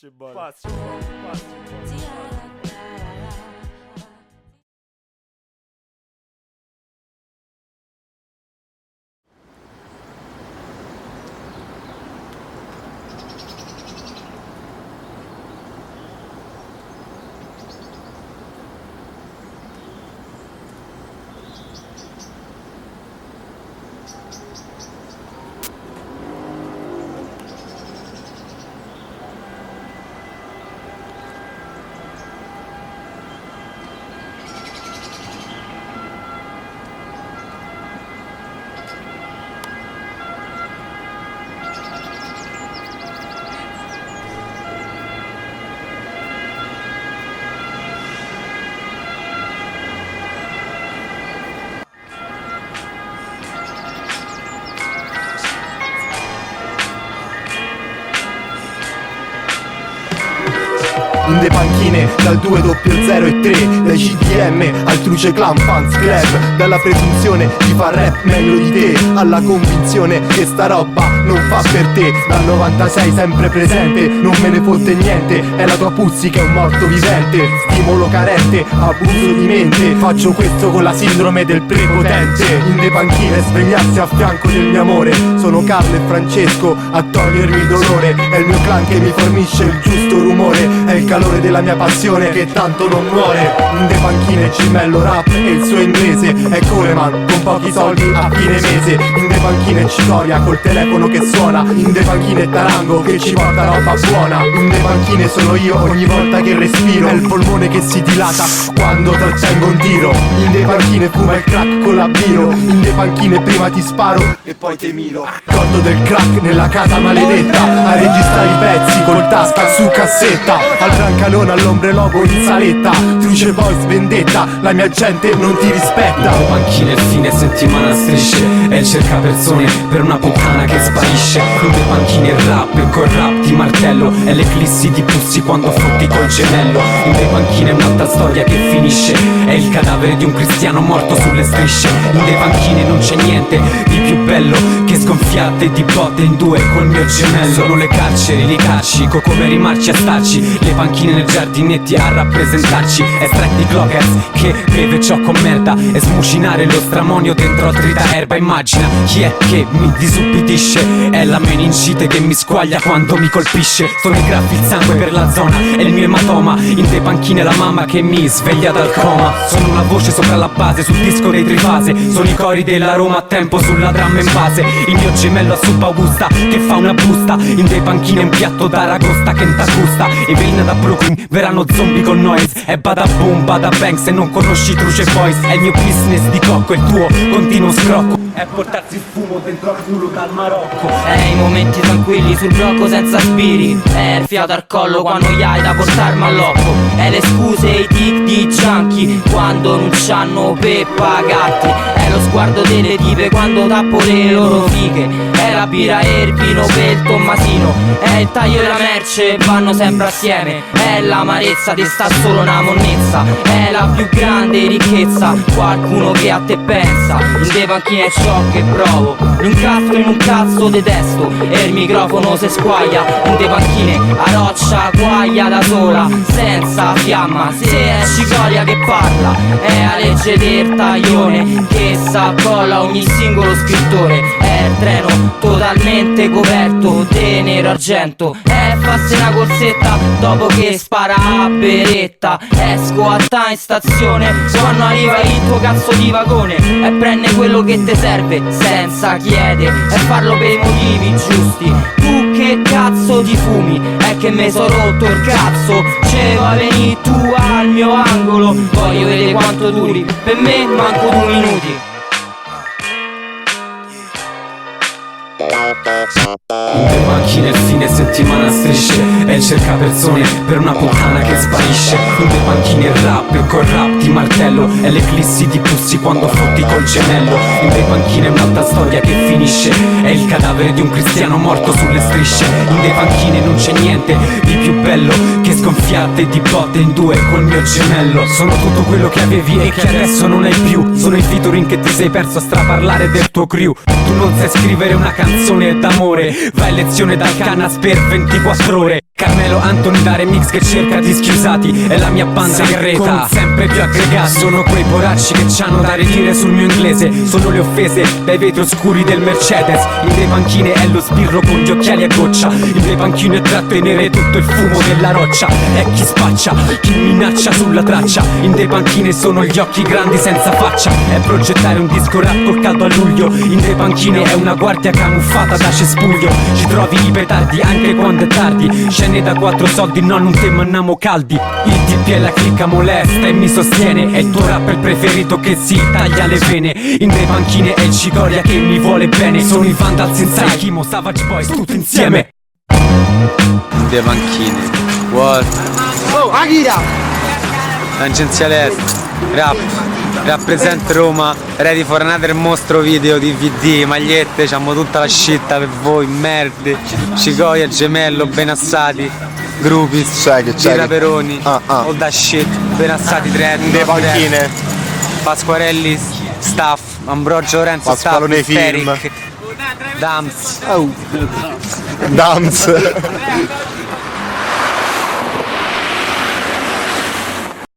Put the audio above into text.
Fácil, fácil, fácil. In de panchine dal 2 doppio 0 e 3 dai CDM al truce clan fans club. Dalla presunzione di far rap meglio di te alla convinzione che sta roba non fa per te. Dal 96 sempre presente non me ne fotte niente è la tua puzzi che è un morto vivente. Stimolo carente abuso di mente faccio questo con la sindrome del prepotente. In de panchine svegliarsi a fianco del mio amore. Sono Carlo e Francesco a togliermi il dolore è il mio clan che mi fornisce il giusto rumore. È il calore della mia passione che tanto non muore. In de panchine Cimello rap e il suo inglese È Coleman con pochi soldi a fine mese. In de panchine Cicoria col telefono che suona. In de panchine Tarango che ci porta roba buona. In de panchine sono io ogni volta che respiro. È il polmone che si dilata quando trattengo un tiro In de panchine fuma il crack con la biro. In de panchine prima ti sparo e poi te miro. Accordo del crack nella casa maledetta. A registrare tasca su cassetta. Al brancalone all'ombre logo in saletta. Truce boys vendetta La mia gente non ti rispetta. Panchine fine settimana strisce E cerca persone per una puttana che sparisce. In le panchine il rap e col rap ti martello E l'eclissi di pussi quando fotti col gemello. In le panchine un'altra storia che finisce È il cadavere di un cristiano morto sulle strisce. In le panchine non c'è niente di più bello Che sgonfiate di botte in due col mio gemello. Sono le carceri, li cacci, come rimarci a starci. Le panchine nei giardinetti a rappresentarci. Estratti clockers che beve ciò con merda E smucinare lo stramonio dentro altrita erba. Immagina chi è che mi disubbidisce È la meningite che mi squaglia quando mi colpisce. Sono i graffi, il sangue per la zona È il mio ematoma. In te panchine la mamma che mi sveglia dal coma. Sono una voce sopra la base sul disco dei trifase. Sono i cori della Roma a tempo sulla dramma in base Il mio gemello a Sub Augusta che fa una busta. In dei panchine un piatto d'aragosta che intagusta I vein da Brooklyn verranno zombie con noise. E bada boom, bada bang se non conosci Truce Boys. È il mio business di cocco, il tuo continuo scrocco. È portarsi il fumo dentro al culo dal Marocco. È i momenti tranquilli sul blocco senza spiri È il fiato al collo quando gli hai da portarmi all'occo È le scuse e i tic di junkie quando non c'hanno per pagarti È lo sguardo delle dive quando tappo le loro fighe. È la birra e il vino per Tommasino. È il taglio e la merce vanno sempre assieme. È l'amarezza di sta solo una monnezza. È la più grande ricchezza Qualcuno che a te pensa. In dei panchini è ciò che provo. Non casco in un cazzo detesto. E il microfono se squaglia. In dei panchine a roccia guaglia da sola Senza fiamma. Se è cicoria che parla È la legge del taglione Che s'accolla ogni singolo scrittore. È il treno totalmente coperto De nero argento. È farsi una corsetta Dopo che spara a beretta. Esco a ta in stazione Quando arriva il tuo cazzo di vagone. E prende quello che ti serve Senza chiede E farlo per i motivi giusti. Tu che cazzo ti fumi È che mi sono rotto il cazzo. Ce va venì tu al mio angolo Voglio vedere quanto duri Per me manco due minuti le macchine il fine settimana strisce. E cerca persone per una puttana che sparisce. In le panchine il rap e col rap ti martello. E l'eclissi di pussi quando fotti col gemello. In le panchine un'altra storia che finisce. È il cadavere di un cristiano morto sulle strisce. In le panchine non c'è niente bello Che sgonfiate di botte in due col mio gemello. Sono tutto quello che avevi e che adesso non hai più. Sono i featuring che ti sei perso a straparlare del tuo crew. Tu non sai scrivere una canzone d'amore. Vai a lezione dal canas per 24 ore Carmelo Anthony da remix che cerca di schiusati È la mia banda segreta Con sempre più aggregati. Sono quei poracci che c'hanno da ridire sul mio inglese. Sono le offese dai vetri oscuri del Mercedes. In dei panchine è lo sbirro con gli occhiali a goccia. In dei panchine è trattenere tutto il fumo della roccia. È chi spaccia, chi minaccia sulla traccia. In dei panchine sono gli occhi grandi senza faccia. È progettare un disco rap col caldo a luglio. In dei panchine è una guardia camuffata da cespuglio. Ci trovi i petardi anche quando è tardi Scene da quattro soldi, non un tema annamo caldi Il TP è la clicca molesta e mi sostiene È il tuo rapper preferito che si taglia le vene In dei panchine è il Cicoria che mi vuole bene Sono i Vandals inside, Kimo, Savage Boys, tutti insieme dei panchine. What? Oh, Akira! Tangenziale Rap. Rappresent Roma, ready for another mostro video, DVD, magliette, c'hammo tutta la scitta per voi, merde, Cicoia, Gemello, Benassati, Grupis, C'è che c'è. Peroni, Ah, ah. all that shit, Benassati, Trend, dei panchine. Pasquarelli, Staff, Ambrogio Lorenzo, Staff, Pasqualone Film. Mysteric, Dams, Dance